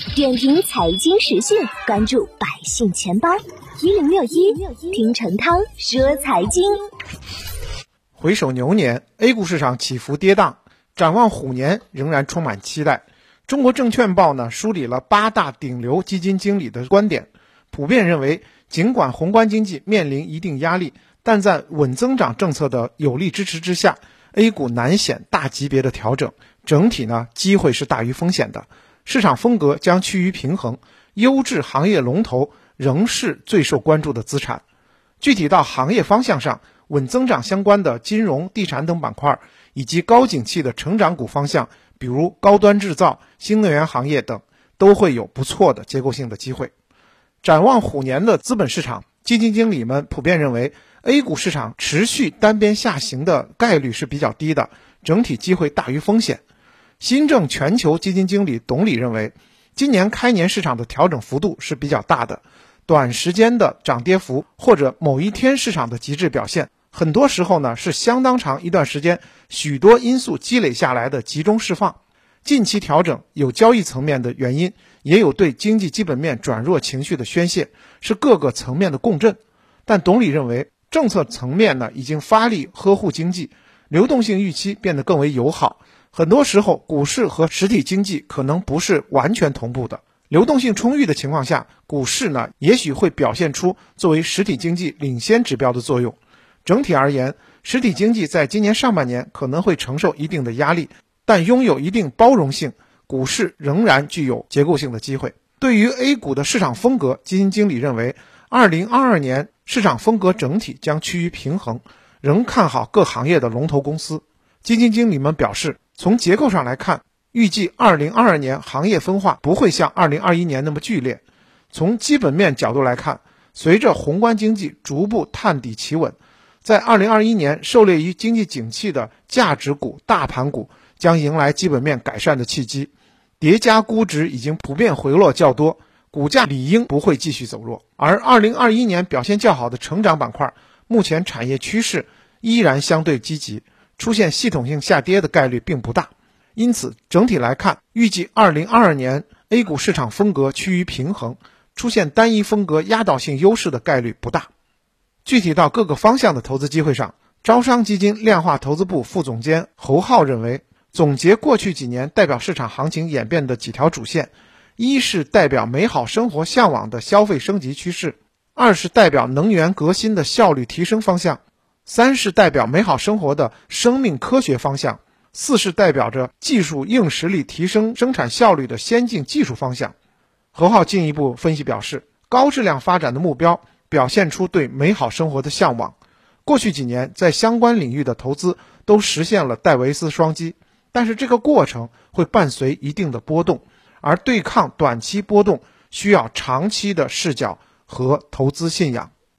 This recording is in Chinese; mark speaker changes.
Speaker 1: 点评财经时讯，关注百姓钱包一零六一，听陈涛说财经。
Speaker 2: 回首牛年，A 股市场起伏跌宕，展望虎年仍然充满期待。中国证券报呢梳理了八大顶流基金经理的观点，普遍认为，尽管宏观经济面临一定压力，但在稳增长政策的有力支持之下，A 股难显大级别的调整，整体呢机会是大于风险的，市场风格将趋于平衡，优质行业龙头仍是最受关注的资产。具体到行业方向上。稳增长相关的金融、地产等板块，以及高景气的成长股方向，比如高端制造、新能源行业等，都会有不错的结构性的机会。展望虎年的资本市场，基金经理们普遍认为，A 股市场持续单边下行的概率是比较低的，整体机会大于风险。新政全球基金经理董理认为，今年开年市场的调整幅度是比较大的，短时间的涨跌幅或者某一天市场的极致表现。很多时候呢，是相当长一段时间，许多因素积累下来的集中释放。近期调整有交易层面的原因，也有对经济基本面转弱情绪的宣泄，是各个层面的共振。但董理认为，政策层面呢已经发力呵护经济，流动性预期变得更为友好。很多时候，股市和实体经济可能不是完全同步的。流动性充裕的情况下，股市呢也许会表现出作为实体经济领先指标的作用。整体而言，实体经济在今年上半年可能会承受一定的压力，但拥有一定包容性，股市仍然具有结构性的机会。对于 A 股的市场风格，基金经理认为，二零二二年市场风格整体将趋于平衡，仍看好各行业的龙头公司。基金经理们表示，从结构上来看，预计二零二二年行业分化不会像二零二一年那么剧烈。从基本面角度来看，随着宏观经济逐步探底企稳。在二零二一年，受累于经济景气的价值股、大盘股将迎来基本面改善的契机，叠加估值已经普遍回落较多，股价理应不会继续走弱。而二零二一年表现较好的成长板块，目前产业趋势依然相对积极，出现系统性下跌的概率并不大。因此，整体来看，预计二零二二年 A 股市场风格趋于平衡，出现单一风格压倒性优势的概率不大。具体到各个方向的投资机会上，招商基金量化投资部副总监侯浩认为，总结过去几年代表市场行情演变的几条主线：一是代表美好生活向往的消费升级趋势；二是代表能源革新的效率提升方向；三是代表美好生活的生命科学方向；四是代表着技术硬实力提升生产效率的先进技术方向。何浩进一步分析表示，高质量发展的目标。表现出对美好生活的向往。过去几年，在相关领域的投资都实现了戴维斯双击，但是这个过程会伴随一定的波动，而对抗短期波动需要长期的视角和投资信仰。